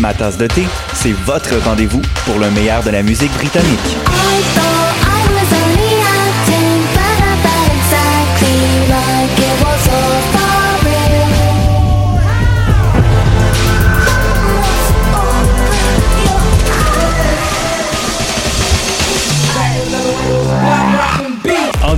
Ma tasse de thé, c'est votre rendez-vous pour le meilleur de la musique britannique.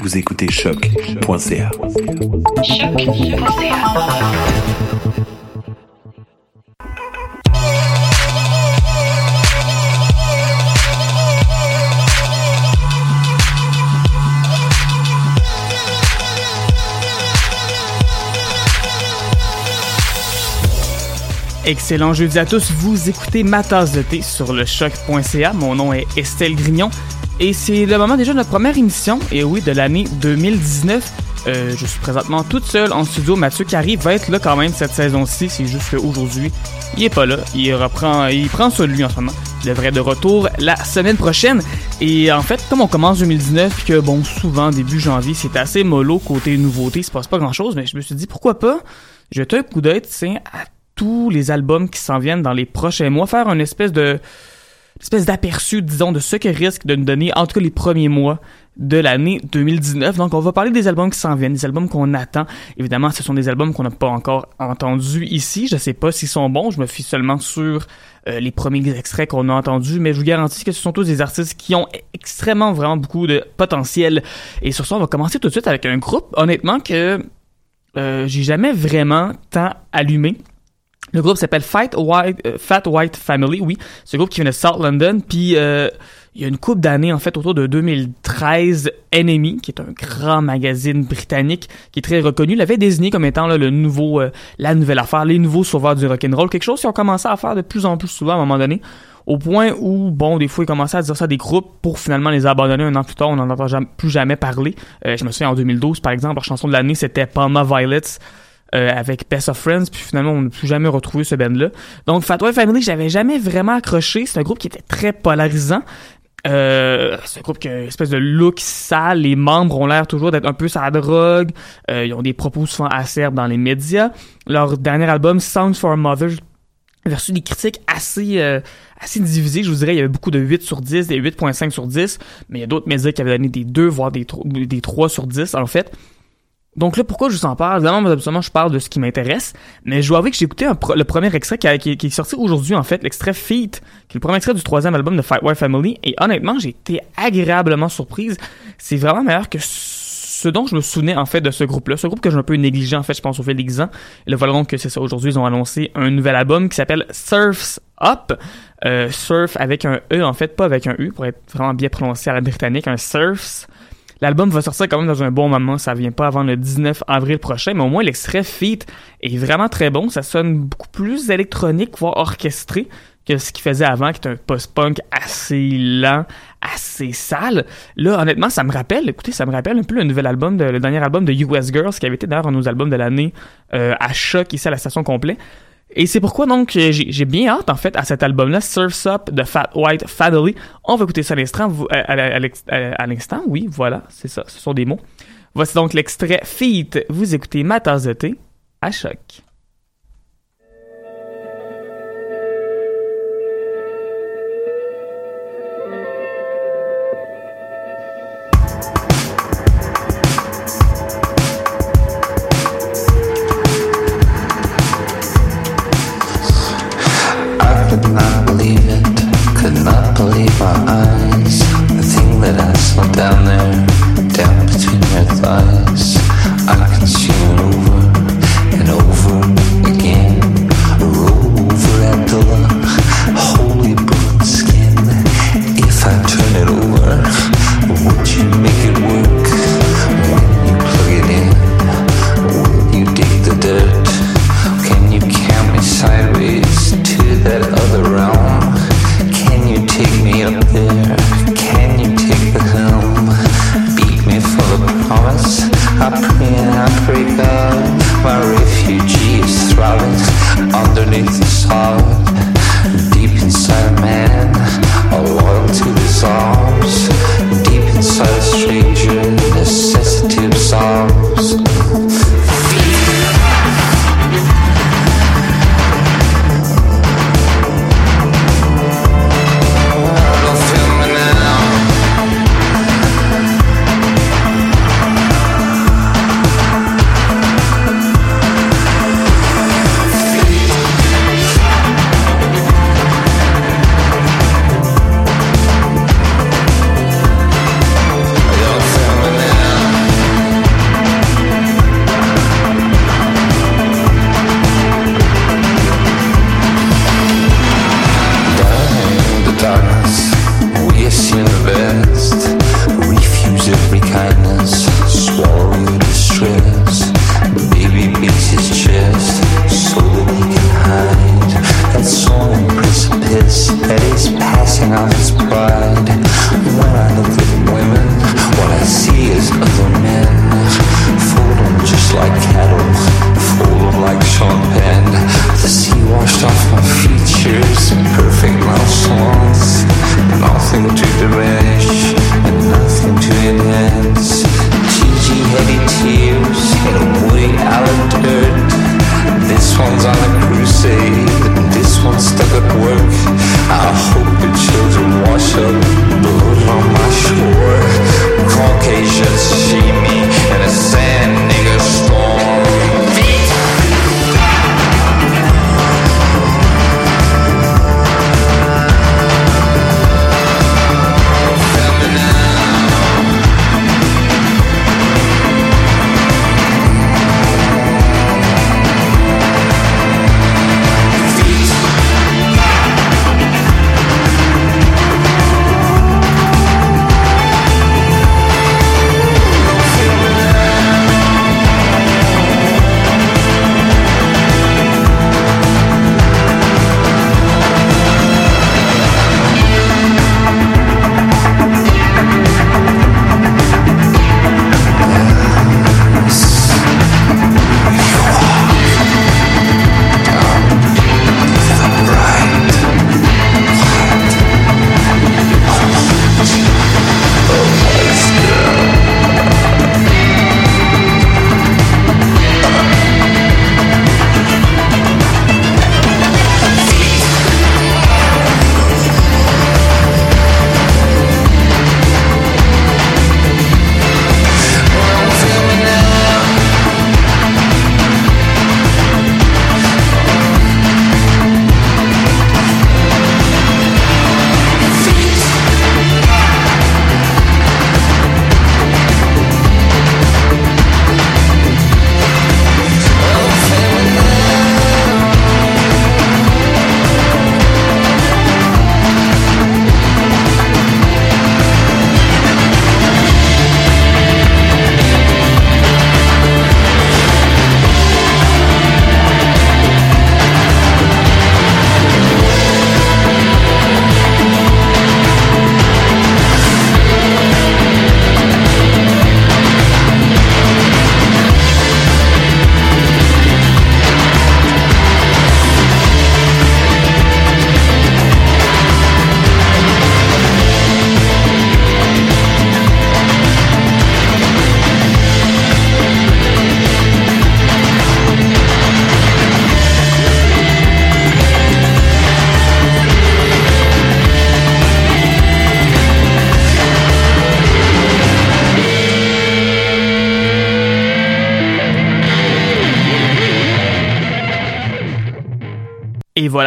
Vous écoutez choc.ca. Excellent jeudi à tous, vous écoutez ma tasse de thé sur le choc.ca. Mon nom est Estelle Grignon et c'est le moment déjà de notre première émission, et oui, de l'année 2019. Euh, je suis présentement toute seule en studio. Mathieu Carré va être là quand même cette saison-ci. C'est juste qu'aujourd'hui, il est pas là. Il reprend, il prend sur lui en ce moment. Il devrait être de retour la semaine prochaine. Et en fait, comme on commence 2019, puis que bon, souvent début janvier, c'est assez mollo côté nouveauté, il se passe pas grand-chose. Mais je me suis dit pourquoi pas jeter un coup d'œil, tiens, à tous les albums qui s'en viennent dans les prochains mois, faire une espèce de espèce d'aperçu, disons, de ce que risque de nous donner, en tout cas les premiers mois de l'année 2019. Donc, on va parler des albums qui s'en viennent, des albums qu'on attend. Évidemment, ce sont des albums qu'on n'a pas encore entendus ici. Je sais pas s'ils sont bons. Je me fie seulement sur euh, les premiers extraits qu'on a entendus, mais je vous garantis que ce sont tous des artistes qui ont extrêmement, vraiment beaucoup de potentiel. Et sur ça, on va commencer tout de suite avec un groupe, honnêtement, que euh, j'ai jamais vraiment tant allumé. Le groupe s'appelle Fight White, euh, Fat White Family, oui. C'est un groupe qui vient de South London. Puis euh, il y a une couple d'années, en fait, autour de 2013, Enemy, qui est un grand magazine britannique qui est très reconnu, l'avait désigné comme étant là, le nouveau, euh, la nouvelle affaire, les nouveaux sauveurs du rock'n'roll. Quelque chose qu'ils ont commencé à faire de plus en plus souvent à un moment donné. Au point où, bon, des fois, ils commençaient à dire ça à des groupes pour finalement les abandonner un an plus tard. On n'en entend jamais- plus jamais parler. Euh, je me souviens en 2012, par exemple, leur chanson de l'année, c'était Palma Violets euh, avec Best of Friends, puis finalement on n'a plus jamais retrouvé ce band-là. Donc Fat White Family, j'avais jamais vraiment accroché. C'est un groupe qui était très polarisant. Euh, c'est un groupe qui a une espèce de look sale. Les membres ont l'air toujours d'être un peu la drogue. Euh, ils ont des propos souvent acerbes dans les médias. Leur dernier album, Sounds for Mother, a reçu des critiques assez euh, assez divisées. Je vous dirais, il y avait beaucoup de 8 sur 10, des 8.5 sur 10, mais il y a d'autres médias qui avaient donné des 2, voire des, des 3 sur 10, en fait. Donc là, pourquoi je vous en parle? Évidemment, absolument, je parle de ce qui m'intéresse, mais je dois avouer que j'ai écouté le premier extrait qui, est sorti aujourd'hui, en fait, l'extrait Feet, qui est le premier extrait du troisième album de Fight White Family, et honnêtement, j'ai été agréablement surprise. C'est vraiment meilleur que ce dont je me souvenais, en fait, de ce groupe-là. Ce groupe que j'ai un peu négligé, en fait, je pense, au fil des ans. Et là, voilà donc que c'est ça. Aujourd'hui, ils ont annoncé un nouvel album qui s'appelle Surf's Up. Euh, surf avec un E, en fait, pas avec un U, pour être vraiment bien prononcé à la britannique, un Surf's. L'album va sortir quand même dans un bon moment, ça vient pas avant le 19 avril prochain, mais au moins l'extrait Feat est vraiment très bon, ça sonne beaucoup plus électronique, voire orchestré que ce qu'il faisait avant, qui était un post-punk assez lent, assez sale. Là, honnêtement, ça me rappelle, écoutez, ça me rappelle un peu le nouvel album, le dernier album de US Girls, qui avait été d'ailleurs un de nos albums de l'année euh, à choc ici à la station complet. Et c'est pourquoi donc j'ai bien hâte en fait à cet album-là, Surf's Up de Fat White Family. On va écouter ça à l'instant, à, l'instant, oui, voilà, c'est ça, ce sont des mots. Voici donc l'extrait Feet. Vous écoutez ma tasse de à choc.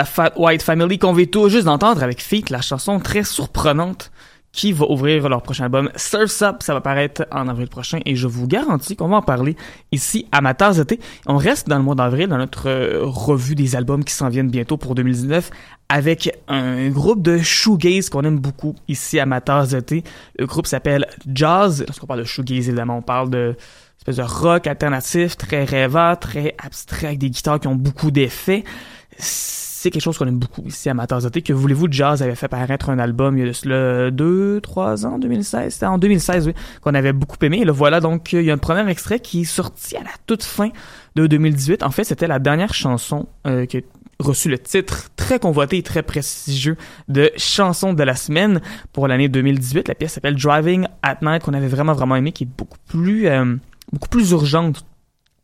Voilà Fat White Family qu'on vient tout juste d'entendre avec Feet, la chanson très surprenante qui va ouvrir leur prochain album Surf's Up. Ça va paraître en avril prochain et je vous garantis qu'on va en parler ici à ma tasse d'été. On reste dans le mois d'avril dans notre euh, revue des albums qui s'en viennent bientôt pour 2019 avec un groupe de shoegaze qu'on aime beaucoup ici à ma tasse d'été. Le groupe s'appelle Jazz. Lorsqu'on parle de shoegaze, évidemment, on parle de espèce de rock alternatif, très rêveur, très abstrait, avec des guitares qui ont beaucoup d'effets quelque chose qu'on aime beaucoup ici à Matasauté. Que voulez-vous, Jazz avait fait paraître un album il y a de cela deux, trois ans, 2016. C'était en 2016, oui, qu'on avait beaucoup aimé. Et le voilà donc, il y a un premier extrait qui est sorti à la toute fin de 2018. En fait, c'était la dernière chanson euh, qui a reçu le titre très convoité et très prestigieux de chanson de la semaine pour l'année 2018. La pièce s'appelle Driving at Night qu'on avait vraiment vraiment aimé, qui est beaucoup plus euh, beaucoup plus urgente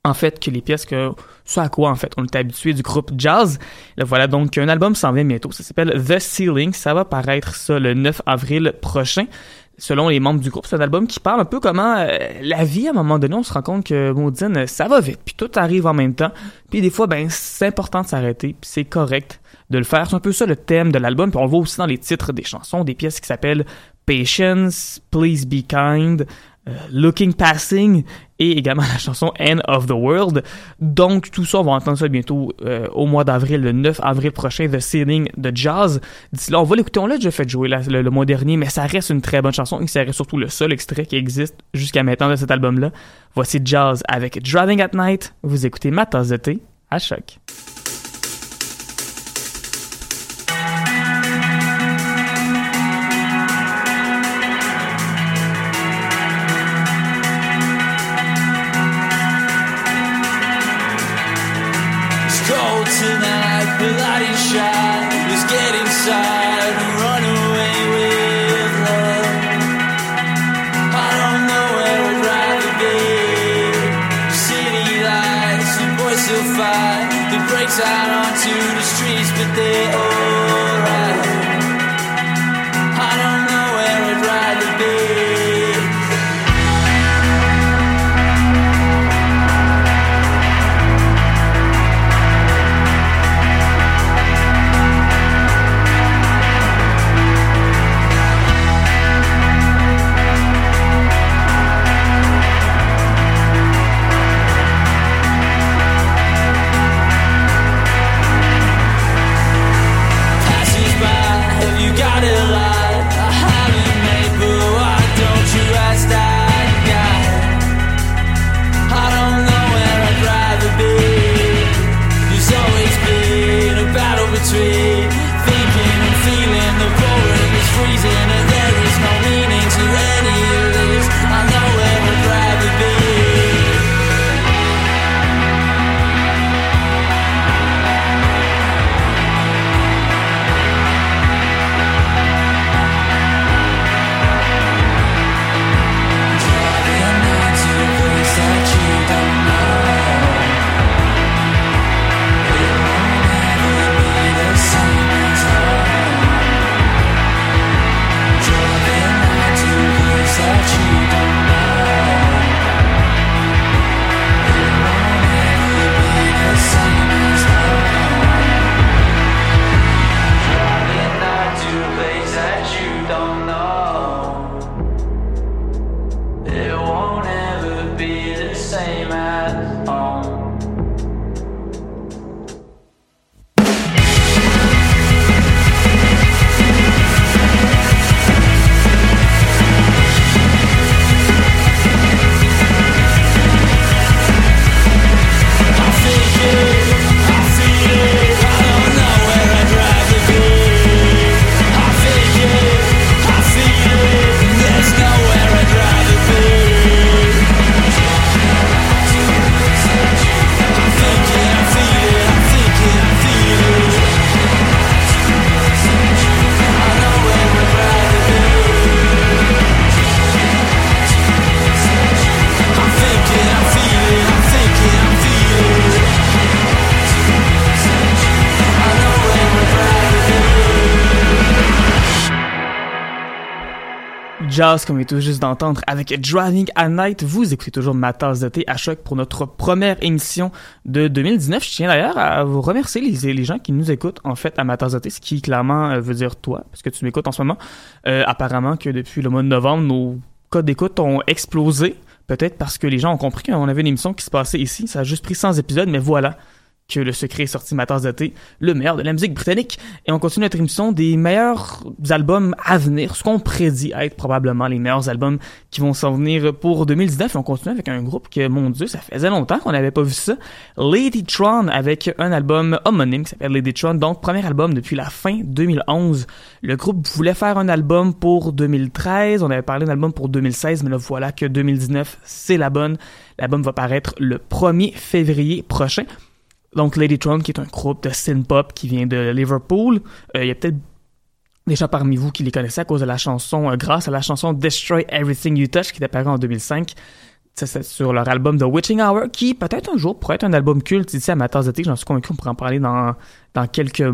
en fait que les pièces que ce à quoi en fait on est habitué du groupe jazz. Là, voilà donc un album s'en vient bientôt. Ça s'appelle The Ceiling. Ça va paraître ça le 9 avril prochain. Selon les membres du groupe, c'est un album qui parle un peu comment euh, la vie, à un moment donné, on se rend compte que Maudine, ça va vite, puis tout arrive en même temps. Puis des fois, ben c'est important de s'arrêter, puis c'est correct de le faire. C'est un peu ça le thème de l'album. Puis on le voit aussi dans les titres des chansons, des pièces qui s'appellent Patience, Please Be Kind, Looking Passing et également la chanson End of the World. Donc tout ça, on va entendre ça bientôt euh, au mois d'avril, le 9 avril prochain, The Ceiling de Jazz. D'ici là, on va l'écouter, on l'a déjà fait jouer le, mois dernier, mais ça reste une très bonne chanson et ça reste surtout le seul extrait qui existe jusqu'à maintenant de cet album-là. Voici Jazz avec Driving at Night. Vous écoutez ma tasse de thé à choc. Jazz comme est tout juste d'entendre avec Driving at Night. Vous écoutez toujours ma de à choc pour notre première émission de 2019. Je tiens d'ailleurs à vous remercier les, gens qui nous écoutent en fait à ma tasse de ce qui clairement euh, veut dire toi, parce que tu m'écoutes en ce moment. Euh, apparemment que depuis le mois de novembre, nos codes d'écoute ont explosé. Peut-être parce que les gens ont compris qu'on avait une émission qui se passait ici. Ça a juste pris 100 épisodes, mais voilà que le secret est sorti ma tasse le meilleur de la musique britannique. Et on continue notre émission des meilleurs albums à venir, ce qu'on prédit être probablement les meilleurs albums qui vont s'en venir pour 2019. Et on continue avec un groupe que, mon dieu, ça faisait longtemps qu'on n'avait pas vu ça. Ladytron avec un album homonyme qui s'appelle Ladytron, donc premier album depuis la fin 2011. Le groupe voulait faire un album pour 2013, on avait parlé d'un album pour 2016, mais là voilà que 2019, c'est la bonne. L'album va paraître le 1er février prochain. Donc Ladytron, qui est un groupe de synth-pop qui vient de Liverpool. Euh, il y a peut-être des gens parmi vous qui les connaissaient à cause de la chanson, euh, grâce à la chanson Destroy Everything You Touch qui est apparue en 2005. C'est sur leur album The Witching Hour, qui peut-être un jour pourrait être un album culte ici à ma tasse de thé. J'en suis convaincu, on pourrait en parler dans, dans quelques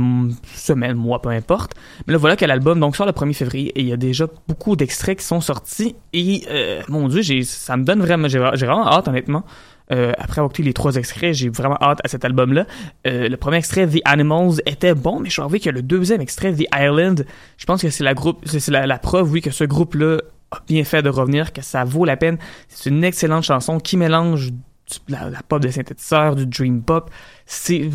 semaines, mois, peu importe. Mais là, voilà que l'album donc sort le 1er février et il y a déjà beaucoup d'extraits qui sont sortis. Et euh, mon Dieu, ça me donne vraiment, j'ai, vraiment hâte, honnêtement. Euh, après avoir écouté les trois extraits, j'ai vraiment hâte à cet album-là. Euh, le premier extrait, The Animals, était bon, mais je suis envie que le deuxième extrait, The Island, je pense que c'est la groupe, c'est la, preuve, oui, que ce groupe-là bien fait de revenir, que ça vaut la peine. C'est une excellente chanson qui mélange la, pop de synthétiseur, du dream pop. C'est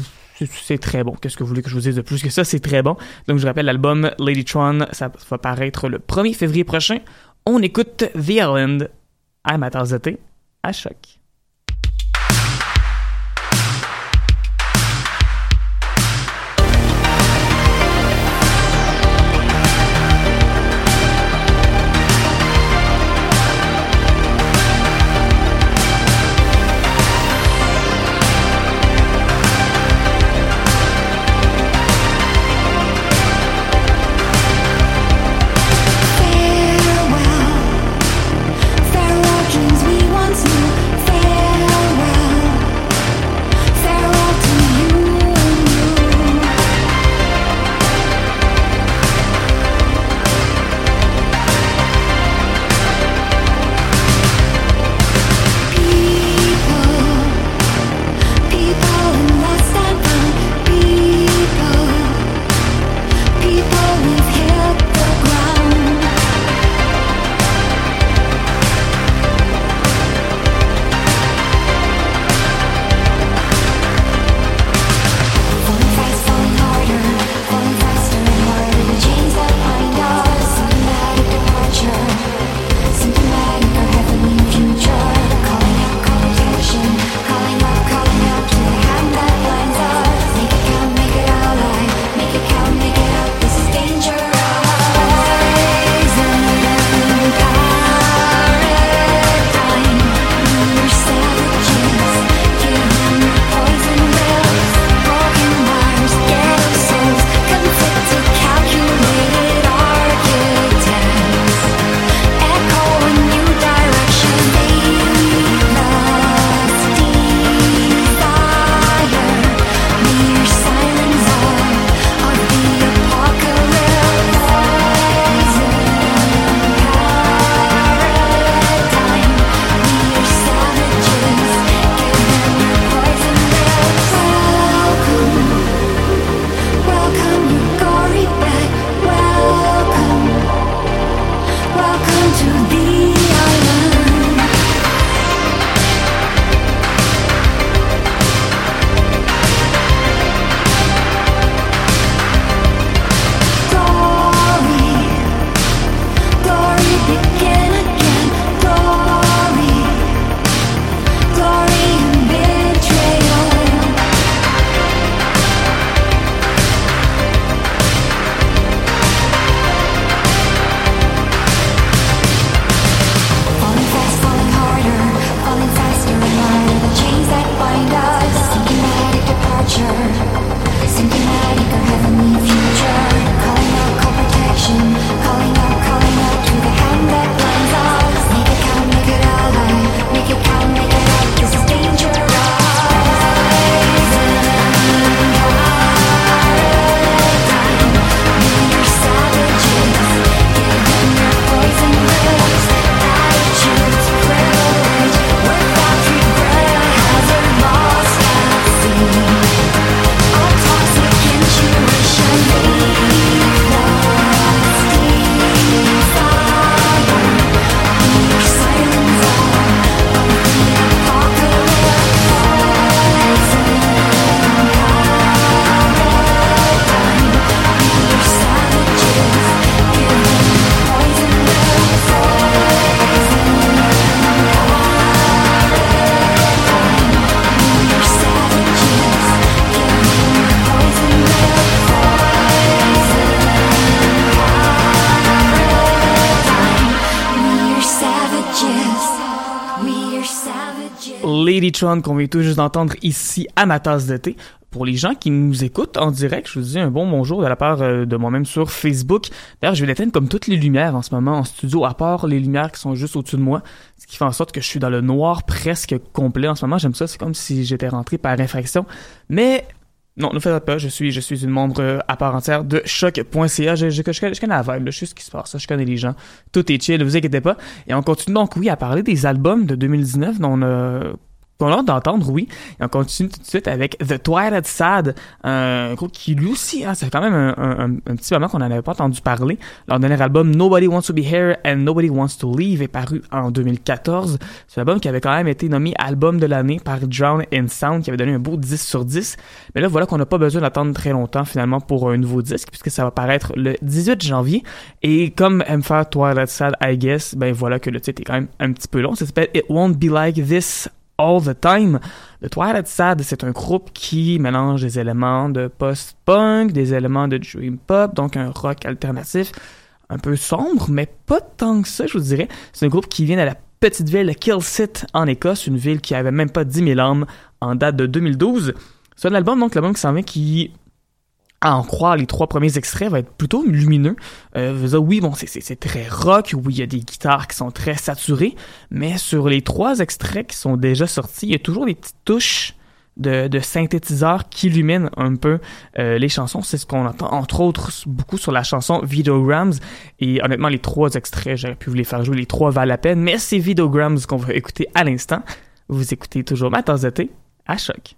très bon. Qu'est-ce que vous voulez que je vous dise de plus que ça? C'est très bon. Donc, je rappelle, l'album Ladytron, ça va paraître le 1er février prochain. On écoute The Island à ma tasse de thé à choc. Lady Tron qu'on vient tout juste d'entendre ici à ma tasse de thé. Pour les gens qui nous écoutent en direct, je vous dis un bon bonjour de la part euh, de moi-même sur Facebook. D'ailleurs, je vais éteindre comme toutes les lumières en ce moment en studio, à part les lumières qui sont juste au-dessus de moi, ce qui fait en sorte que je suis dans le noir presque complet en ce moment. J'aime ça, c'est comme si j'étais rentré par infraction. Mais non, ne faites pas, je suis, je suis une membre euh, à part entière de choc.ca. Je, connais, la vibe, je sais ce qui se passe, je connais les gens. Tout est chill, ne vous inquiétez pas. Et on continue donc, oui, à parler des albums de 2019 dont on a qu'on a d'entendre, oui. Et on continue tout de suite avec The Twilight Sad, un groupe qui lui aussi, hein, c'est quand même un, un, petit moment qu'on n'en avait pas entendu parler. Leur dernier album Nobody Wants to Be Here and Nobody Wants to Leave est paru en 2014. C'est un album qui avait quand même été nommé album de l'année par Drown in Sound, qui avait donné un beau 10 sur 10. Mais là, voilà qu'on n'a pas besoin d'attendre très longtemps finalement pour un nouveau disque, puisque ça va paraître le 18 janvier. Et comme aime Twilight Sad, I guess, ben voilà que le titre est quand même un petit peu long. Ça s'appelle It Won't Be Like This All the Time. The Twilight Sad, c'est un groupe qui mélange des éléments de post-punk, des éléments de dream pop, donc un rock alternatif un peu sombre, mais pas tant que ça, je vous dirais. C'est un groupe qui vient de la petite ville de Kilsit en Écosse, une ville qui avait même pas 10 000 âmes en date de 2012. C'est un album, donc l'album qui s'en vient qui à en croire les trois premiers extraits, va être plutôt lumineux. Euh, oui, bon, c'est très rock, oui, il y a des guitares qui sont très saturées, mais sur les trois extraits qui sont déjà sortis, il y a toujours des petites touches de, de synthétiseurs qui illuminent un peu euh, les chansons. C'est ce qu'on entend, entre autres, beaucoup sur la chanson Videograms. Et honnêtement, les trois extraits, j'aurais pu vous les faire jouer, les trois valent la peine, mais c'est Videograms qu'on va écouter à l'instant. Vous écoutez toujours ma tasse de thé à choc.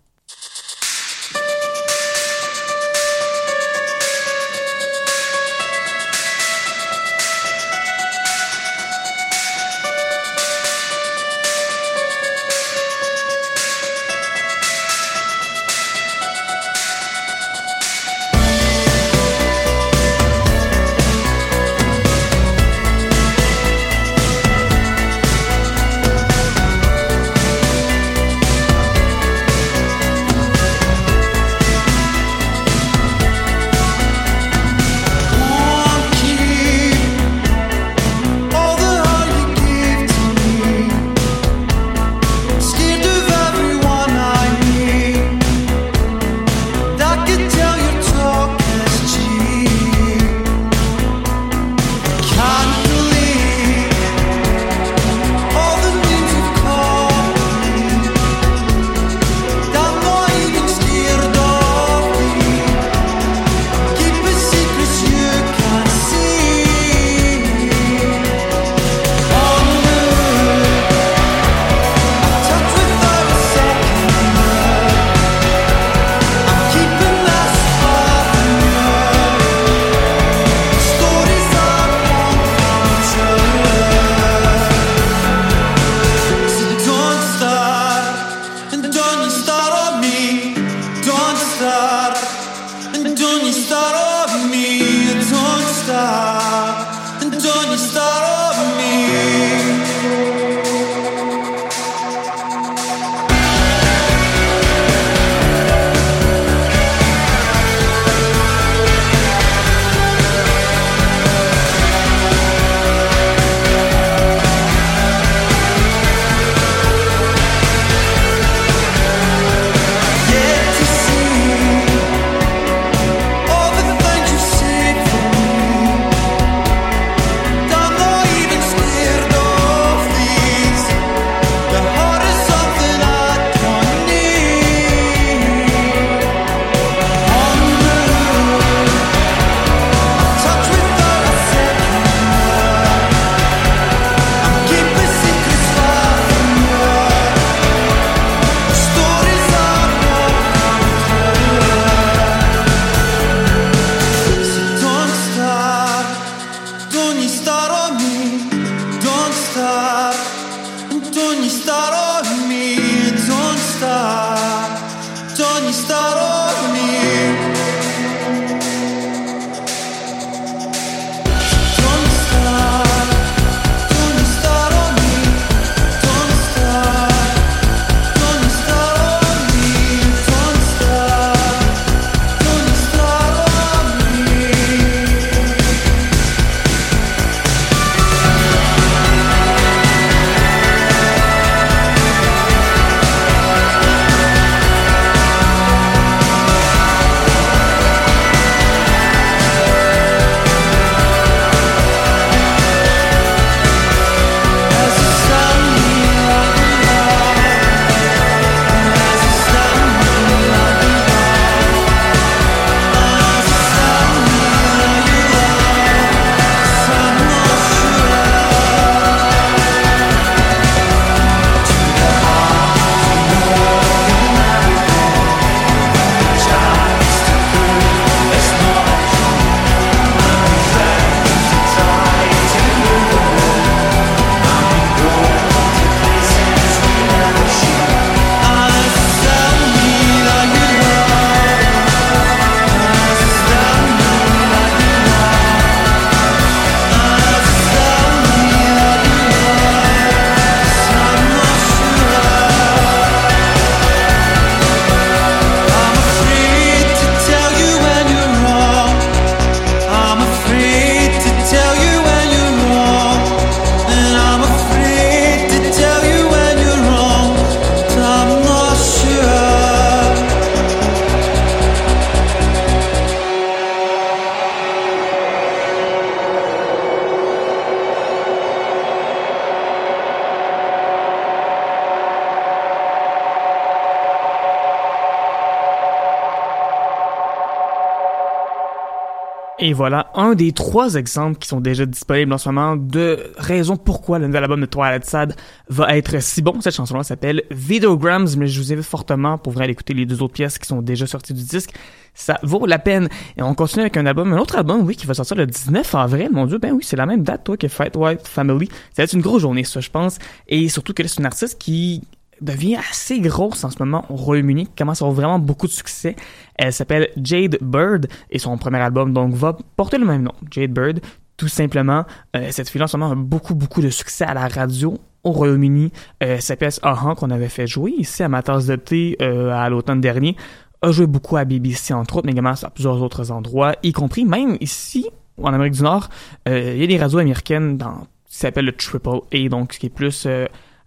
Et voilà un des trois exemples qui sont déjà disponibles en ce moment de raisons pourquoi le nouvel album de Twilight Sad va être si bon. Cette chanson-là s'appelle Videograms, mais je vous invite fortement pour vraiment écouter les deux autres pièces qui sont déjà sorties du disque. Ça vaut la peine. Et on continue avec un album, un autre album, oui, qui va sortir le 19 avril. Mon dieu, ben oui, c'est la même date, toi, que Fight White Family. Ça va être une grosse journée, ça, je pense. Et surtout que c'est une artiste qui devient assez grosse en ce moment au Royaume-Uni, commence à avoir vraiment beaucoup de succès. Elle s'appelle Jade Bird et son premier album donc va porter le même nom, Jade Bird. Tout simplement, euh, cette fille-là en ce moment a beaucoup beaucoup de succès à la radio au Royaume-Uni. Euh, sa pièce qu'on avait fait jouer ici à ma de thé euh, à l'automne dernier a joué beaucoup à BBC entre autres, mais également à plusieurs autres endroits, y compris même ici en Amérique du Nord. Euh, il y a des radios américaines dans qui s'appelle le Triple A, donc ce qui est plus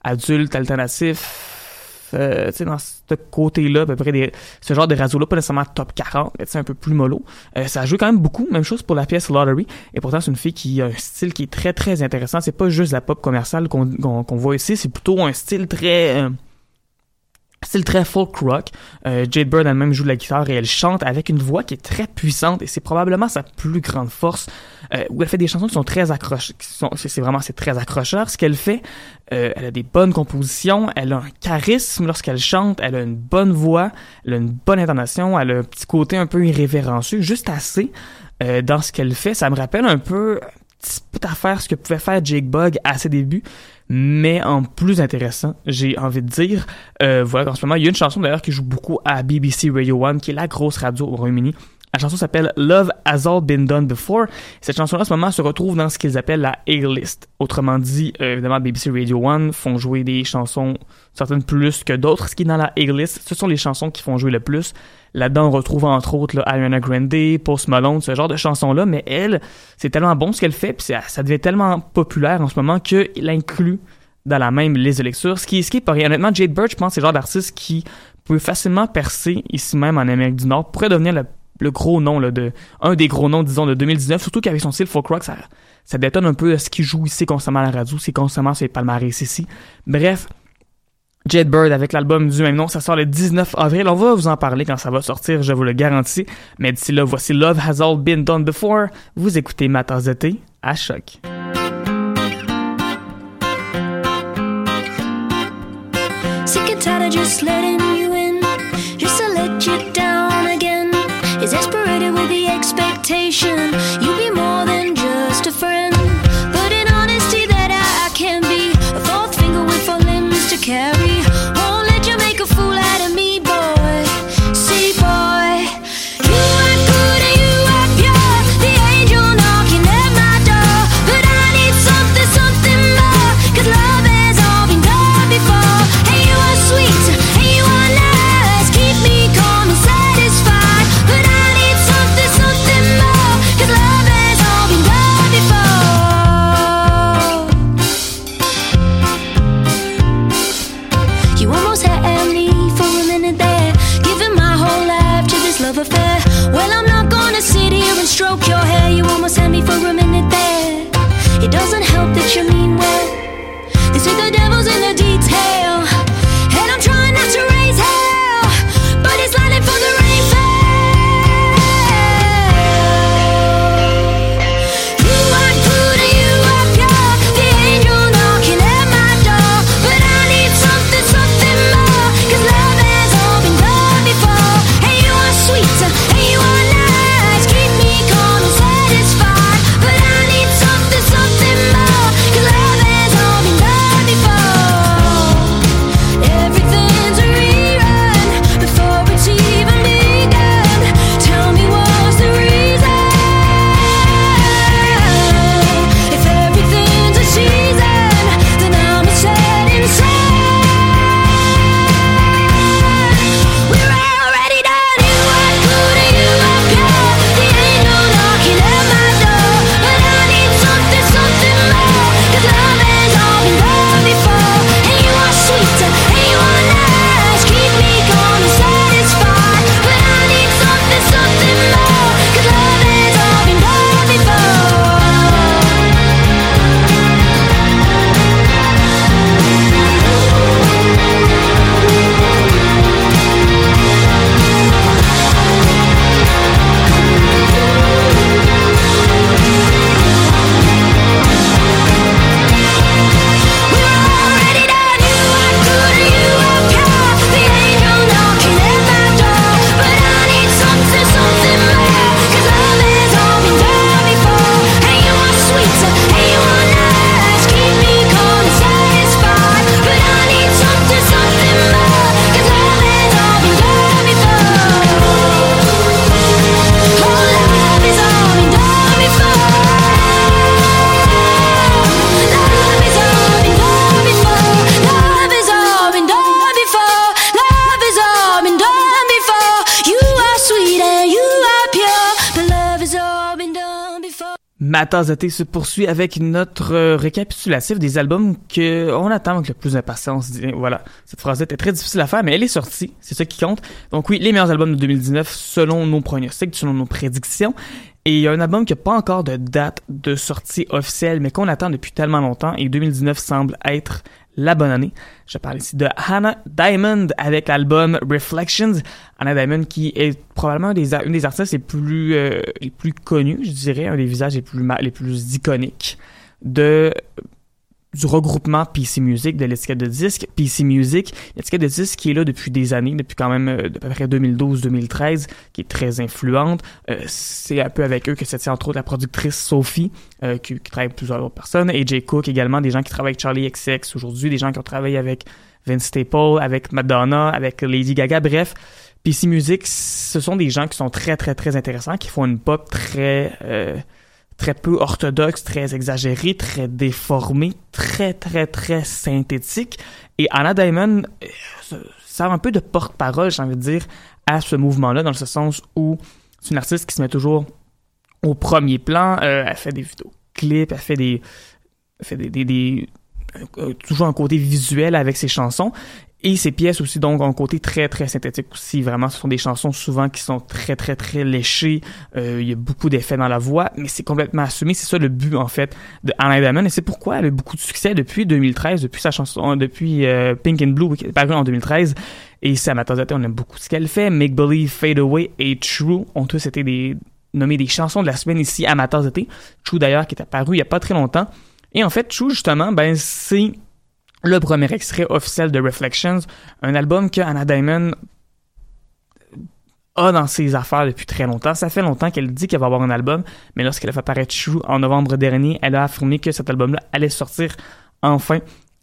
adulte, alternatif, euh, tu sais, dans ce côté-là, à peu près des, ce genre de radios-là, pas nécessairement top 40, mais un peu plus mollo. Euh, ça joue quand même beaucoup, même chose pour la pièce Lottery, et pourtant c'est une fille qui a un style qui est très très intéressant. C'est pas juste la pop commerciale qu'on qu'on voit ici, c'est plutôt un style très... Euh, style très folk rock. Euh, Jade Bird elle-même joue de la guitare et elle chante avec une voix qui est très puissante et c'est probablement sa plus grande force. Euh, où elle fait des chansons qui sont très accrocheuses. C'est vraiment c'est très accrocheur ce qu'elle fait. Euh, elle a des bonnes compositions, elle a un charisme lorsqu'elle chante, elle a une bonne voix, elle a une bonne intonation, elle a un petit côté un peu irrévérencieux, juste assez euh, dans ce qu'elle fait. Ça me rappelle un peu petite affaire ce que pouvait faire Jake Bug à ses débuts, mais en plus intéressant, j'ai envie de dire. Euh, voilà, en ce moment, il y a une chanson d'ailleurs qui joue beaucoup à BBC Radio 1, qui est la grosse radio au Royaume-Uni. La chanson s'appelle Love Has All Been Done Before. Cette chanson-là, en ce moment, se retrouve dans ce qu'ils appellent la A-list. Autrement dit, euh, évidemment, BBC Radio 1 font jouer des chansons, certaines plus que d'autres. Ce qui est dans la A-list, ce sont les chansons qui font jouer le plus. Là-dedans, on retrouve entre autres là, Ariana Grande, Post Malone, ce genre de chansons-là. Mais elle, c'est tellement bon ce qu'elle fait, puis ça, devient tellement populaire en ce moment qu'il inclut dans la même liste de lecture. Ce qui, est pas rien. Honnêtement, Jade Bird, je pense, c'est le genre d'artiste qui peut facilement percer ici même en Amérique du Nord, pourrait devenir le le gros nom là, de un des gros noms disons de 2019 surtout qu'avec son style folk rock ça ça détonne un peu ce qu'il joue ici constamment à la radio c'est constamment ses palmarès ici bref Jade Bird avec l'album du même nom, ça sort le 19 avril. On va vous en parler quand ça va sortir, je vous le garantis. Mais d'ici là, voici Love Has All Been Done Before. Vous écoutez ma à choc. De thé se poursuit avec notre euh, récapitulatif des albums que on attend avec le plus d'impatience. Voilà, cette phrase est très difficile à faire, mais elle est sortie, c'est ça qui compte. Donc oui, les meilleurs albums de 2019 selon nos pronostics, selon nos prédictions. Et il y a un album qui n'a pas encore de date de sortie officielle, mais qu'on attend depuis tellement longtemps, et 2019 semble être la bonne année. Je parle ici de Hannah Diamond avec l'album Reflections. Hannah Diamond qui est probablement une des artistes les plus, euh, les plus connus, je dirais, un des visages les plus, les plus iconiques de du regroupement PC Music, de l'étiquette de disque. PC Music, l'étiquette de disque qui est là depuis des années, depuis quand même euh, à peu près 2012-2013, qui est très influente. Euh, c'est un peu avec eux que c'est entre autres la productrice Sophie, euh, qui, travaille avec plusieurs autres personnes, et Jay Cook également, des gens qui travaillent avec Charlie XX aujourd'hui, des gens qui ont travaillé avec Vince Staple, avec Madonna, avec Lady Gaga, bref. PC Music, ce sont des gens qui sont très très très intéressants, qui font une pop très très peu orthodoxe, très exagéré, très déformé, très très très synthétique. Et Anna Diamond euh, sert un peu de porte-parole, j'ai envie de dire, à ce mouvement-là, dans le sens où c'est une artiste qui se met toujours au premier plan. Euh, elle fait des vidéoclips, elle fait des, elle fait des, des, des euh, toujours un côté visuel avec ses chansons. Et ces pièces aussi, donc, ont un côté très, très synthétique aussi. Vraiment, ce sont des chansons souvent qui sont très, très, très léchées. Euh, il y a beaucoup d'effets dans la voix, mais c'est complètement assumé. C'est ça le but, en fait, de Anna Diamond. Et c'est pourquoi elle a eu beaucoup de succès depuis 2013, depuis sa chanson, depuis euh, Pink and Blue, qui est paru en 2013. Et c'est à on aime beaucoup ce qu'elle fait. Make Believe, Fade Away et True ont tous été des, nommés des chansons de la semaine ici à ma True, d'ailleurs, qui est apparu il y a pas très longtemps. Et en fait, True, justement, ben, c'est le premier extrait officiel de Reflections, un album que Anna Diamond a dans ses affaires depuis très longtemps. Ça fait longtemps qu'elle dit qu'elle va avoir un album, mais lorsqu'elle a fait apparaître True en novembre dernier, elle a affirmé que cet album-là allait sortir enfin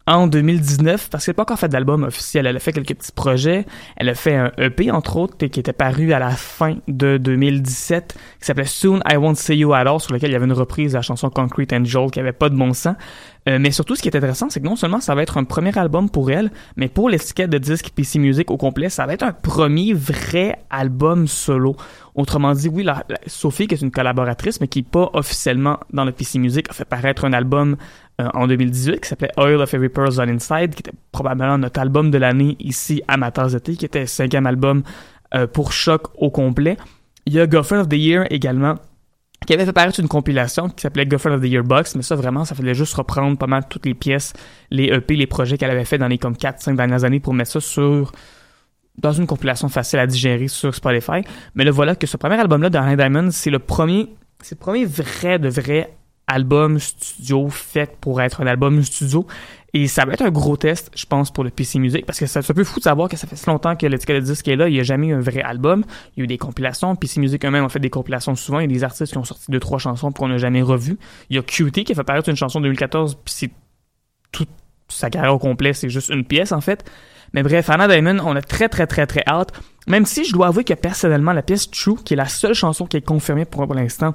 en 2019 parce qu'elle n'a pas encore fait d'album officiel. Elle a fait quelques petits projets. Elle a fait un EP, entre autres, qui était paru à la fin de 2017, qui s'appelait Soon I Won't See You At sur lequel il y avait une reprise de la chanson Concrete Angel qui avait pas de bon sens. Euh, mais surtout, ce qui est intéressant, c'est que non seulement ça va être un premier album pour elle, mais pour l'étiquette de disque PC Music au complet, ça va être un premier vrai album solo. Autrement dit, oui, la, Sophie, qui est une collaboratrice, mais qui n'est pas officiellement dans le PC Music, a fait paraître un album euh, en 2018 qui s'appelait Oil of Every Person Inside, qui était probablement notre album de l'année ici à ma tasse de thé, qui était le cinquième album euh, pour Choc au complet. Il y a Girlfriend of the Year également, qui avait fait paraître une compilation qui s'appelait Girlfriend of the Year Box, mais ça vraiment, ça fallait juste reprendre pas mal toutes les pièces, les EP, les projets qu'elle avait fait dans les comme 4-5 dernières années pour mettre ça sur dans une compilation facile à digérer sur Spotify. Mais là, voilà que ce premier album-là de Diamond, c'est le premier, c'est le premier vrai de vrai album studio fait pour être un album studio. Et ça va être un gros test, je pense, pour le PC Music, parce que ça un peu fou de savoir que ça fait si longtemps que l'étiquette de disque est là, il n'y a jamais eu un vrai album. Il y a eu des compilations. PC Music eux-mêmes ont fait des compilations souvent. Il y a des artistes qui ont sorti deux, trois chansons qu'on n'a jamais revues. Il y a QT qui a fait paraître une chanson en 2014, puis c'est toute sa carrière au complet, c'est juste une pièce, en fait. Mais bref, Anna Diamond, on a très, très, très, très hâte. Même si je dois avouer que personnellement, la pièce True, qui est la seule chanson qui est confirmée pour, pour l'instant,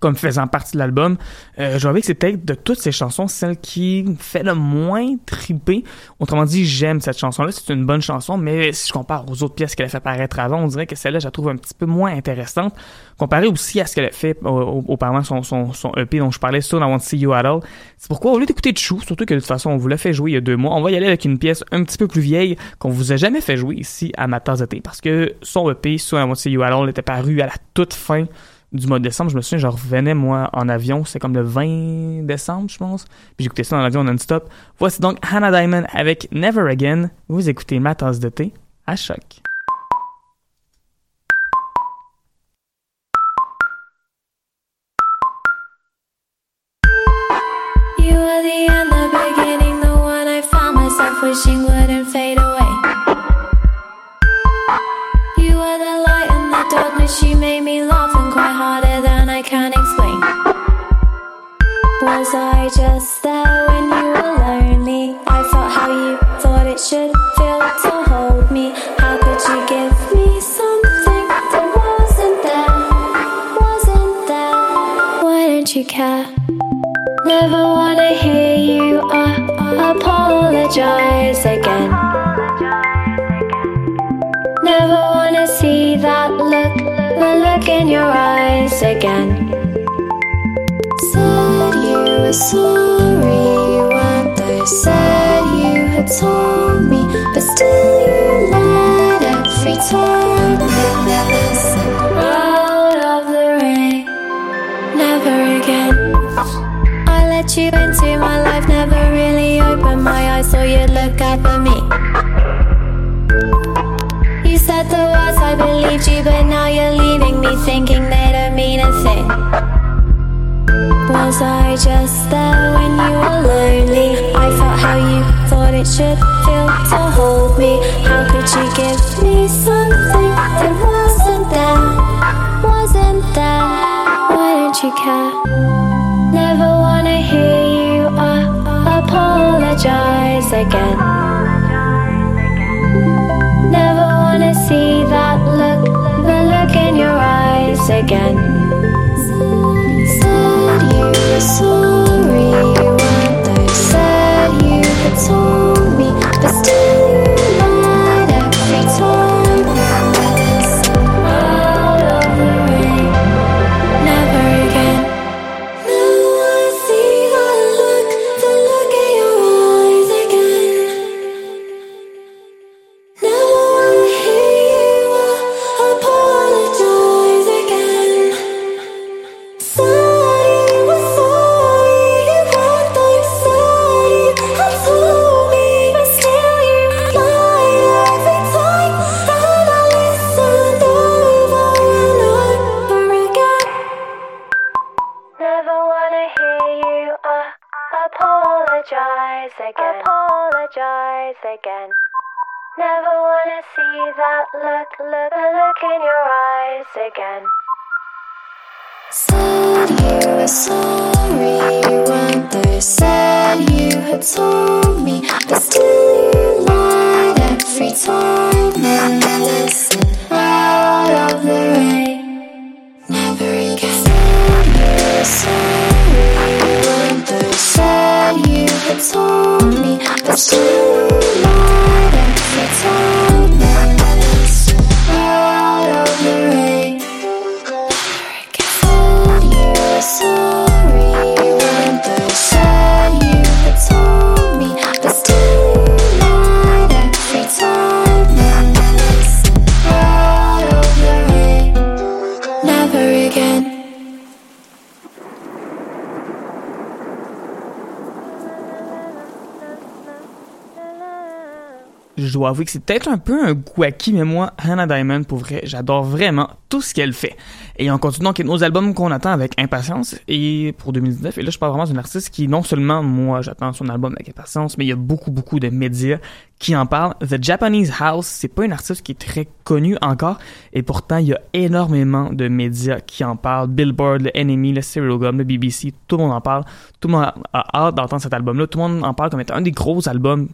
comme faisant partie de l'album. Euh, je que c'est peut-être de toutes ces chansons celle qui fait le moins triper. Autrement dit, j'aime cette chanson-là, c'est une bonne chanson, mais si je compare aux autres pièces qu'elle a fait paraître avant, on dirait que celle-là, je la trouve un petit peu moins intéressante. Comparé aussi à ce qu'elle a fait auparavant son, son, son EP dont je parlais, Soon I Want to See You At All. C'est pourquoi, au lieu d'écouter Chou, surtout que de toute façon, on vous l'a fait jouer il y a deux mois, on va y aller avec une pièce un petit peu plus vieille qu'on vous a jamais fait jouer ici à ma tasse. Parce que son EP, Soon I Want to See You At All, était paru à la toute fin du mois de décembre, je me souviens, je revenais moi en avion, c'est comme le 20 décembre, je pense. Puis j'écoutais ça dans l'avion non-stop. Voici donc Hannah Diamond avec Never Again. Vous écoutez ma tasse de thé à choc. You were the end, the beginning, the one I found myself wishing wouldn't fade away. You were the light in the darkness, you made me laugh cry harder than I can explain. Was I just there when you were lonely? I felt how you thought it should feel to hold me. How could you give me something that wasn't there? Wasn't there? Why don't you care? Never wanna hear you uh, apologize in your eyes again. sorry you weren't there. Said you had told me, but still you lied every time. Out of the rain, never again. I let you into my life, never really opened my eyes, so you'd look out for me. You said the words, I believed you, but now you're leaving thinking they don't mean a thing. Was I just there when you were lonely? I felt how you thought it should feel to hold me. How could you give me something that wasn't there? Wasn't there? Why don't you care? Never wanna hear you uh, apologize again. Never wanna see that eyes again. Said you were sorry you weren't. Said you had told avouer que c'est peut-être un peu un goût acquis, mais moi, Hannah Diamond, pour vrai, j'adore vraiment tout ce qu'elle fait. Et on continue donc avec nos albums qu'on attend avec impatience et pour 2019. Et là, je parle vraiment d'une artiste qui, non seulement, moi, j'attends son album avec impatience, mais il y a beaucoup, beaucoup de médias qui en parlent. The Japanese House, c'est pas une artiste qui est très connue encore, et pourtant, il y a énormément de médias qui en parlent. Billboard, le NME, le Serial Gum, le BBC, tout le monde en parle. Tout le monde a hâte d'entendre cet album-là. Tout le monde en parle comme étant un des gros albums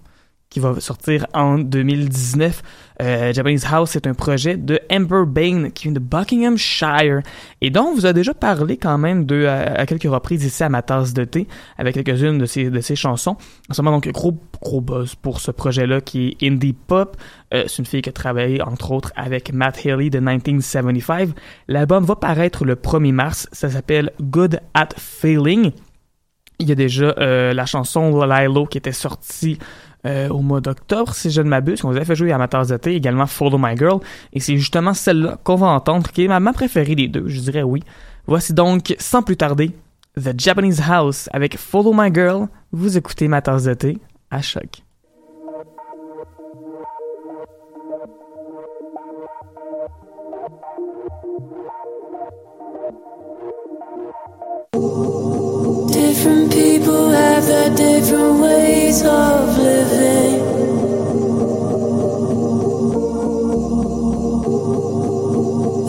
qui va sortir en 2019. Euh, Japanese House, c'est un projet de Amber Bain qui vient de Buckinghamshire et dont on vous a déjà parlé quand même de, à, à quelques reprises ici à ma tasse de thé avec quelques-unes de ses, de ses chansons. En ce moment, donc, gros, gros buzz pour ce projet-là qui est indie pop. Euh, c'est une fille qui a travaillé, entre autres, avec Matt Haley de 1975. L'album va paraître le 1er mars. Ça s'appelle Good at Failing. Il y a déjà euh, la chanson Lilo qui était sortie euh, au mois d'octobre, si je ne m'abuse, qu'on vous avait fait jouer à thé, également Follow My Girl, et c'est justement celle-là qu'on va entendre, qui est ma, ma préférée des deux, je dirais oui. Voici donc, sans plus tarder, The Japanese House avec Follow My Girl. Vous écoutez ma tasse de à choc. Different people have their different ways of living.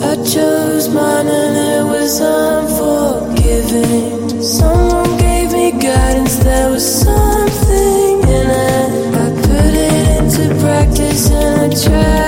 I chose mine and it was unforgiving. Someone gave me guidance, there was something in it. I put it into practice and I tried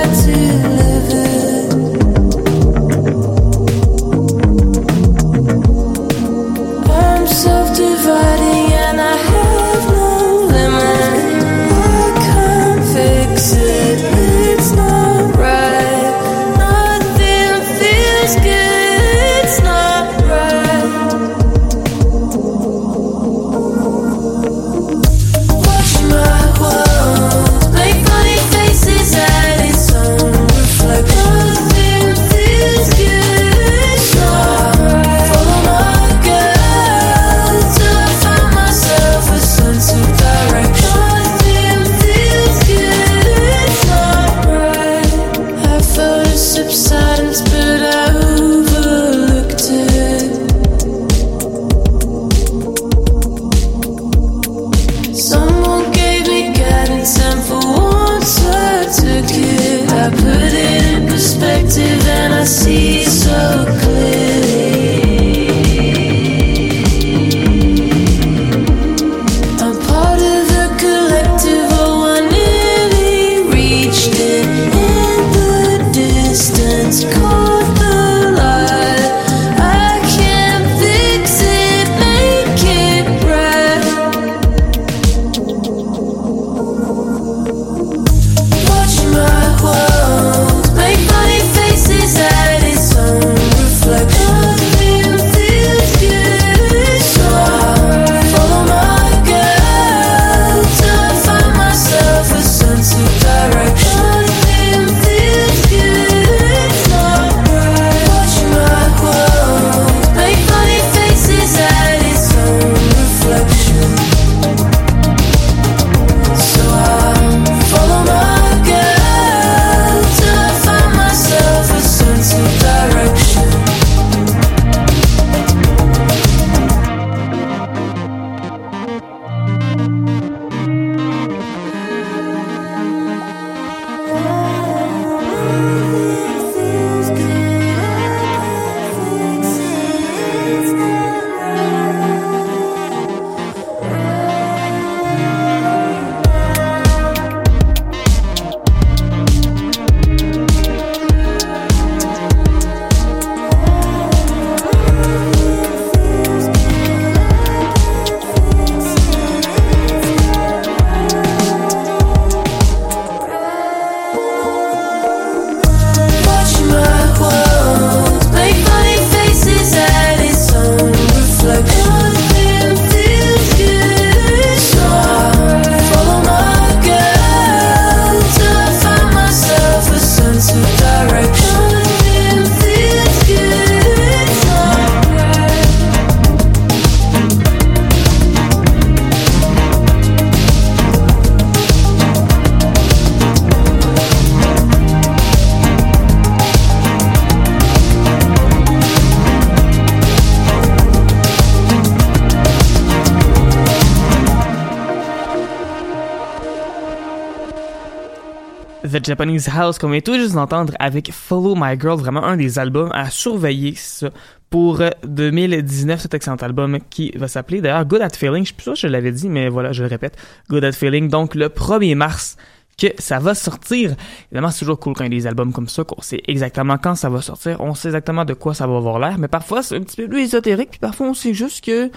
Japanese House qu'on vient tout juste d'entendre avec Follow My Girl, vraiment un des albums à surveiller ça, pour euh, 2019, cet excellent album qui va s'appeler d'ailleurs Good at Feeling. Je suis plus sûr que je l'avais dit, mais voilà, je le répète. Good at Feeling, donc le 1er mars que ça va sortir. Évidemment, c'est toujours cool quand il y a des albums comme ça, qu'on sait exactement quand ça va sortir, on sait exactement de quoi ça va avoir l'air, mais parfois c'est un petit peu plus ésotérique, puis parfois on sait juste que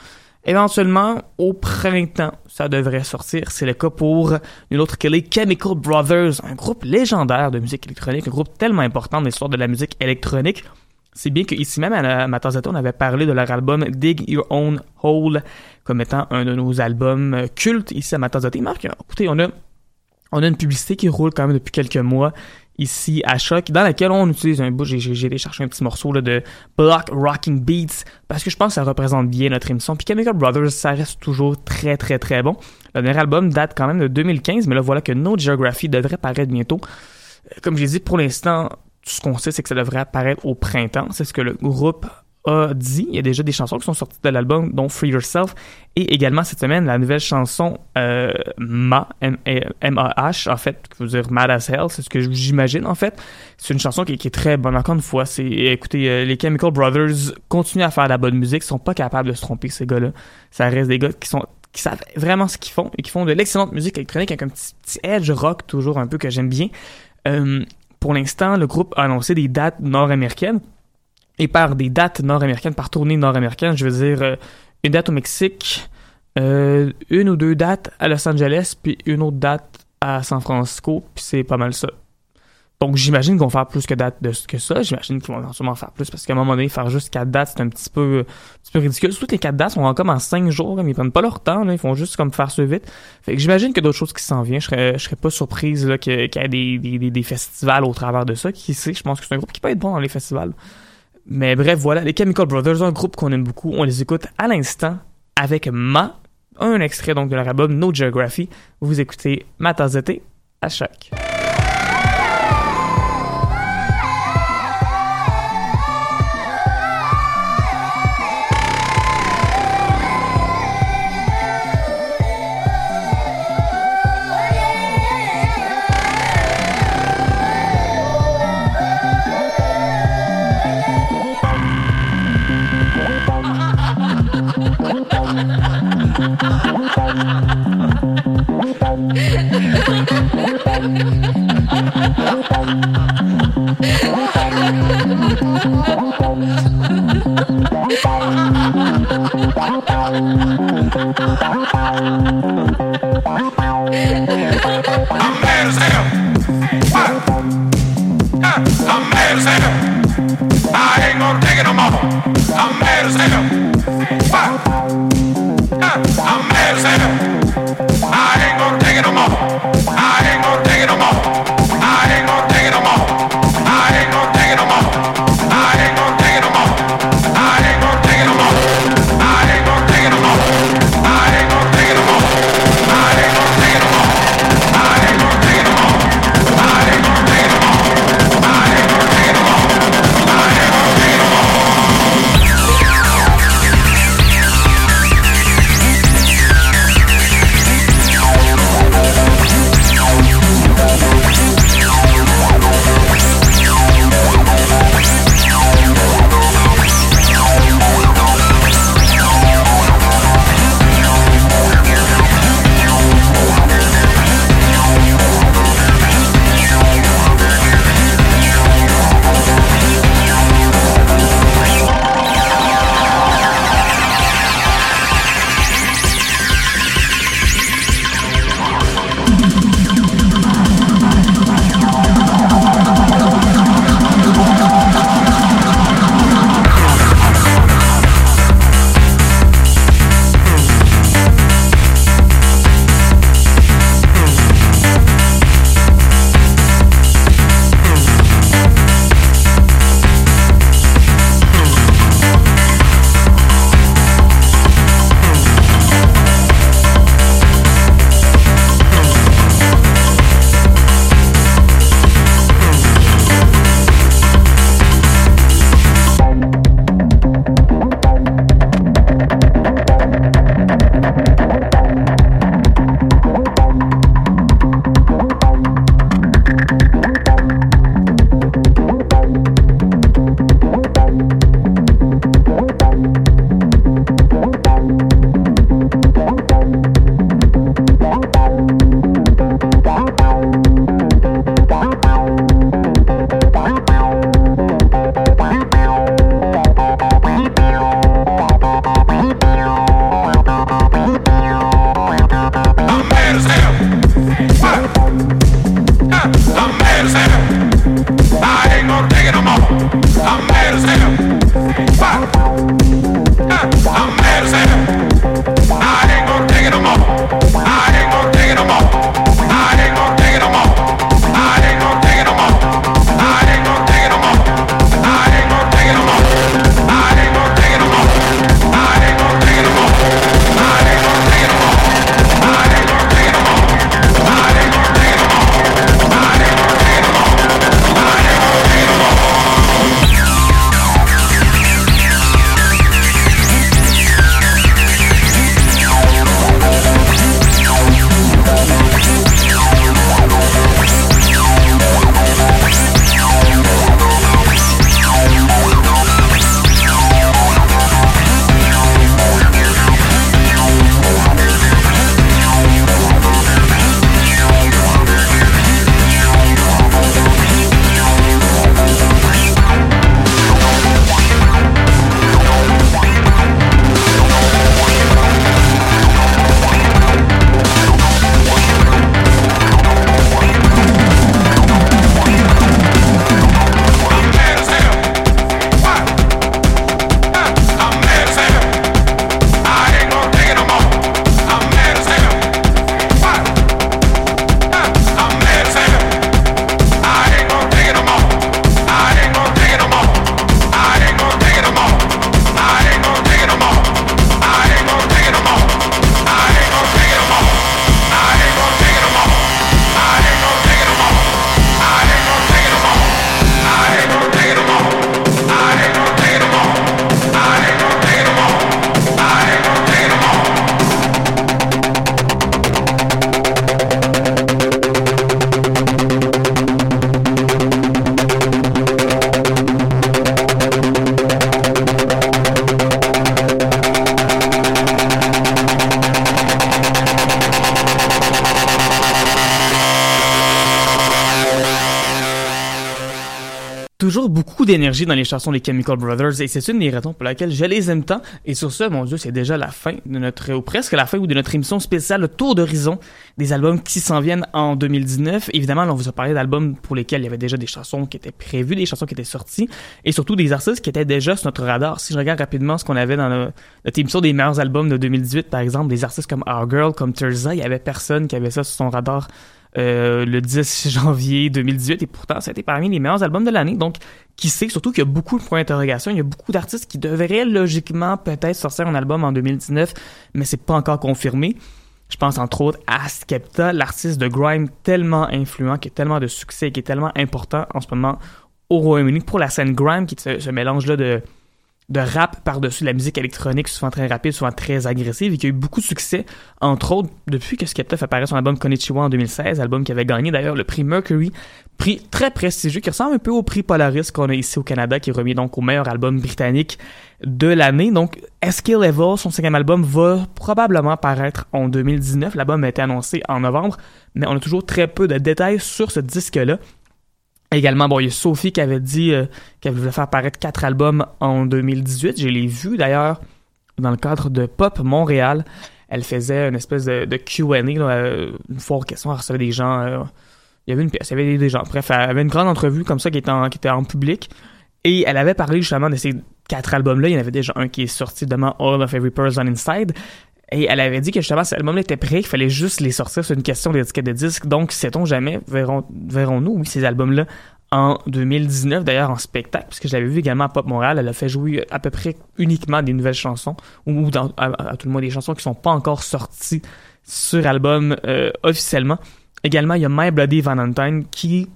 éventuellement au printemps ça devrait sortir. C'est le cas pour une autre que les Chemical Brothers, un groupe légendaire de musique électronique, un groupe tellement important dans l'histoire de la musique électronique. C'est bien qu'ici même à la on avait parlé de leur album Dig Your Own Hole comme étant un de nos albums cultes ici à Matazata. Marc, écoutez, on a on a une publicité qui roule quand même depuis quelques mois ici à Choc, dans laquelle on utilise un bout, j'ai, allé chercher un petit morceau là, de Block Rocking Beats, parce que je pense que ça représente bien notre émission. Puis Chemical Brothers, ça reste toujours très très très bon. Le dernier album date quand même de 2015, mais là voilà que No Geography devrait paraître bientôt. Euh, Comme j'ai dit, pour l'instant, tout ce qu'on sait, c'est que ça devrait apparaître au printemps. C'est ce que le groupe a dit. Il y a déjà des chansons qui sont sorties de l'album, dont Free Yourself, et également cette semaine, la nouvelle chanson euh, Ma, M-A-H, en fait, qui veut dire Mad as Hell, c'est ce que j'imagine, en fait. C'est une chanson qui, est très bonne. Encore une fois, c'est, écoutez, euh, les Chemical Brothers continuent à faire de la bonne musique, ils sont pas capables de se tromper, ces gars-là. Ça reste des gars qui sont qui savent vraiment ce qu'ils font et qui font de l'excellente musique électronique avec un petit, petit edge rock toujours un peu que j'aime bien. Euh, pour l'instant, le groupe a annoncé des dates nord-américaines. Et par des dates nord-américaines, par tournée nord-américaine, je veux dire euh, une date au Mexique, euh, une ou deux dates à Los Angeles, puis une autre date à San Francisco, puis c'est pas mal ça. Donc j'imagine qu'ils vont faire plus que date de que ça. J'imagine qu'ils vont sûrement faire plus parce qu'à un moment donné, faire juste quatre dates, c'est un petit peu, peu ridicule. Que les quatre dates sont comme en cinq jours, mais ils prennent pas leur temps, ils font juste comme faire ça vite. Fait que j'imagine qu'il y a d'autres choses qui s'en viennent. Je serais, serais pas surprise qu'il y ait des festivals au travers de ça. Qui sait, je pense que c'est un groupe qui peut être bon dans les festivals. Mais bref, voilà, les Chemical Brothers, un groupe qu'on aime beaucoup. On les écoute à l'instant avec Ma, un extrait donc de leur album No Geography. Vous écoutez Ma à chaque. Dans les chansons des Chemical Brothers et c'est une des raisons pour laquelle je les aime tant. Et sur ce, mon Dieu, c'est déjà la fin de notre, ou presque la fin ou de notre émission spéciale le Tour d'horizon des albums qui s'en viennent en 2019. Évidemment, on vous a parlé d'albums pour lesquels il y avait déjà des chansons qui étaient prévues, des chansons qui étaient sorties et surtout des artistes qui étaient déjà sur notre radar. Si je regarde rapidement ce qu'on avait dans notre émission des meilleurs albums de 2018, par exemple, des artistes comme Our Girl, comme Terza, il y avait personne qui avait ça sur son radar euh, le 10 janvier 2018 et pourtant ça a été parmi les meilleurs albums de l'année. Donc qui sait surtout qu'il y a beaucoup de points d'interrogation il y a beaucoup d'artistes qui devraient logiquement peut-être sortir un album en 2019 mais c'est pas encore confirmé. Je pense entre autres à Skepta l'artiste de grime tellement influent qui a tellement de succès et qui est tellement important en ce moment au Royaume-Uni pour la scène grime qui est ce, ce mélange là de de rap par-dessus la musique électronique, souvent très rapide, souvent très agressive, et qui a eu beaucoup de succès, entre autres, depuis que Skepta fait apparaître son album Konnichiwa en 2016, album qui avait gagné d'ailleurs le prix Mercury, prix très prestigieux, qui ressemble un peu au prix Polaris qu'on a ici au Canada, qui est remis donc au meilleur album britannique de l'année. Donc, SK Level, son cinquième album, va probablement paraître en 2019. L'album a été annoncé en novembre, mais on a toujours très peu de détails sur ce disque-là. Également, bon, il y a Sophie qui avait dit euh, qu'elle voulait faire paraître quatre albums en 2018. Je l'ai vu d'ailleurs dans le cadre de Pop Montréal. Elle faisait une espèce de, Q&A, euh, une fois aux questions, elle recevait des gens. euh, il y avait une pièce, il y avait des gens. Bref, elle avait une grande entrevue comme ça qui était en, qui était en public. Et elle avait parlé justement de ces quatre albums-là. Il y en avait déjà un qui est sorti demain, All of Every Person Inside. Et elle avait dit que justement, cet album-là était prêt, qu'il fallait juste les sortir sur une question d'étiquette de disque. Donc, sait-on jamais, verrons, verrons-nous, oui, ces albums-là en 2019, d'ailleurs en spectacle, puisque je l'avais vu également à Pop Montréal. Elle a fait jouer à peu près uniquement des nouvelles chansons, ou dans, à, à tout le moins des chansons qui sont pas encore sorties sur album euh, officiellement. Également, il y a My Bloody Valentine qui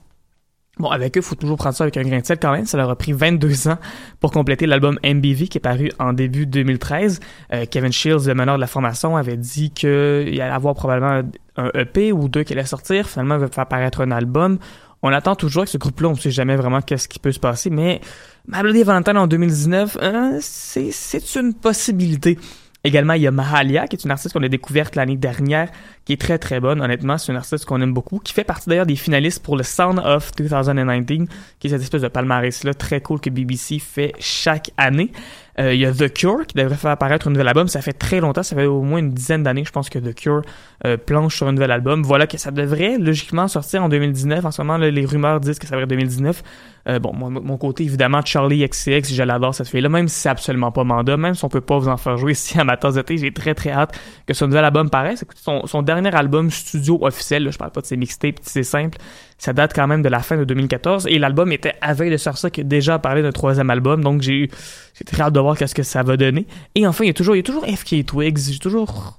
Bon, avec eux, faut toujours prendre ça avec un grain de sel quand même. Ça leur a pris 22 ans pour compléter l'album MBV qui est paru en début 2013. Euh, Kevin Shields, le meneur de la formation, avait dit qu'il allait avoir probablement un EP ou deux qui allait sortir. Finalement, il va faire paraître un album. On attend toujours avec ce groupe-là. On ne sait jamais vraiment qu'est-ce qui peut se passer, mais My Bloody Valentine en 2019, euh, c'est c'est une possibilité. Également, il y a Mahalia, qui est une artiste qu'on a découverte l'année dernière, qui est très très bonne. Honnêtement, c'est une artiste qu'on aime beaucoup, qui fait partie d'ailleurs des finalistes pour le Sound of 2019, qui est cette espèce de palmarès-là très cool que BBC fait chaque année. Euh, il y a The Cure, qui devrait faire apparaître un nouvel album. Ça fait très longtemps, ça fait au moins une dizaine d'années, je pense que The Cure euh, planche sur un nouvel album. Voilà que ça devrait logiquement sortir en 2019. En ce moment, là, les rumeurs disent que ça va être 2019. Euh, bon, mon, côté, évidemment, Charlie XCX, je l'adore cette fille-là, même si c'est absolument pas mandat, même si on peut pas vous en faire jouer ici à ma tasse de j'ai très très hâte que ce nouvel album paraisse. Son, son dernier album studio officiel, là, je parle pas de ses mixtapes, c'est simple, ça date quand même de la fin de 2014, et l'album était à veille de sortir qui a déjà parlé d'un troisième album, donc j'ai j'ai très hâte de voir qu'est-ce que ça va donner. Et enfin, il y a toujours, il y a toujours FK Twigs, j'ai toujours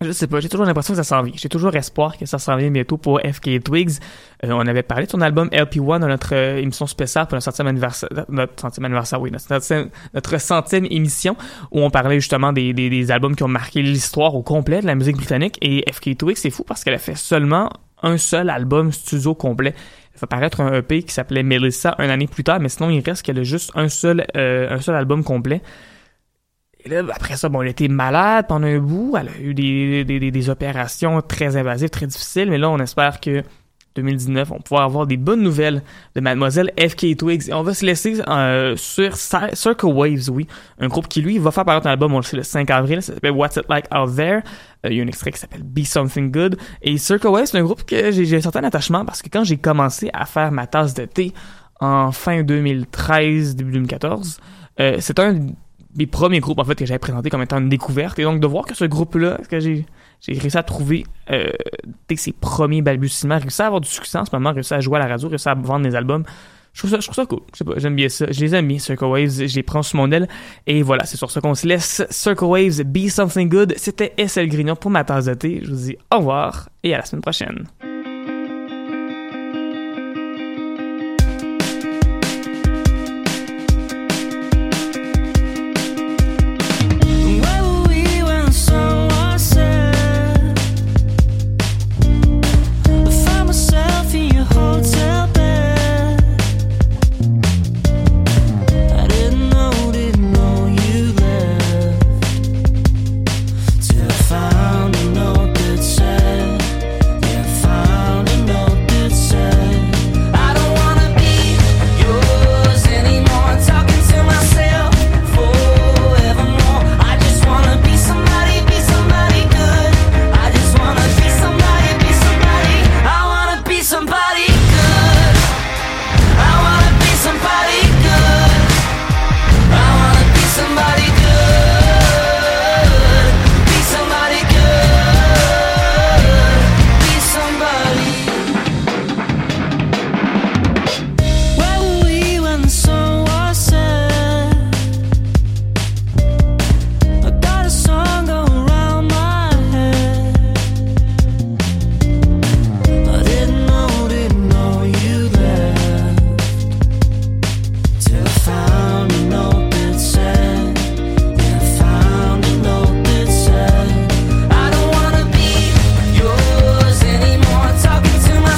je sais pas, j'ai toujours l'impression que ça s'en vient. J'ai toujours espoir que ça s'en vient bientôt pour FK Twigs. Euh, on avait parlé de son album LP1 dans notre euh, émission spéciale pour notre centième anniversaire, notre centième anniversaire, oui, notre centième, notre émission où on parlait justement des, des, des albums qui ont marqué l'histoire au complet de la musique britannique. Et FK Twigs, c'est fou parce qu'elle a fait seulement un seul album studio complet. Elle fait paraître un EP qui s'appelait Melissa un année plus tard, mais sinon il reste qu'elle a juste un seul, euh, un seul album complet. Et là, après ça, bon, elle était malade pendant un bout. Elle a eu des, des, des, des opérations très invasives, très difficiles. Mais là, on espère que 2019, on pouvoir avoir des bonnes nouvelles de Mademoiselle FK Twigs. Et on va se laisser euh, sur Cir- Circle Waves, oui. Un groupe qui, lui, va faire paraître un album, on le sait, le 5 avril. Ça s'appelle What's It Like Out There. Euh, il y a un extrait qui s'appelle Be Something Good. Et Circle Waves, c'est un groupe que j'ai un certain attachement parce que quand j'ai commencé à faire ma tasse de thé en fin 2013, début 2014, euh, c'est un mes premiers groupes en fait que j'avais présenté comme étant une découverte et donc de voir que ce groupe là que j'ai j'ai réussi à trouver euh, ses premiers balbutiements réussi à avoir du succès en ce moment réussi à jouer à la radio réussi à vendre des albums je trouve ça, je trouve ça cool. J'aime bien ça. Je les aime bien, Circle Waves. Je les prends sous mon aile. Et voilà, c'est sur ça qu'on se laisse. Circle Waves, Be Something Good. C'était SL Grignon pour ma tasse de. Je vous dis au revoir et à la semaine prochaine.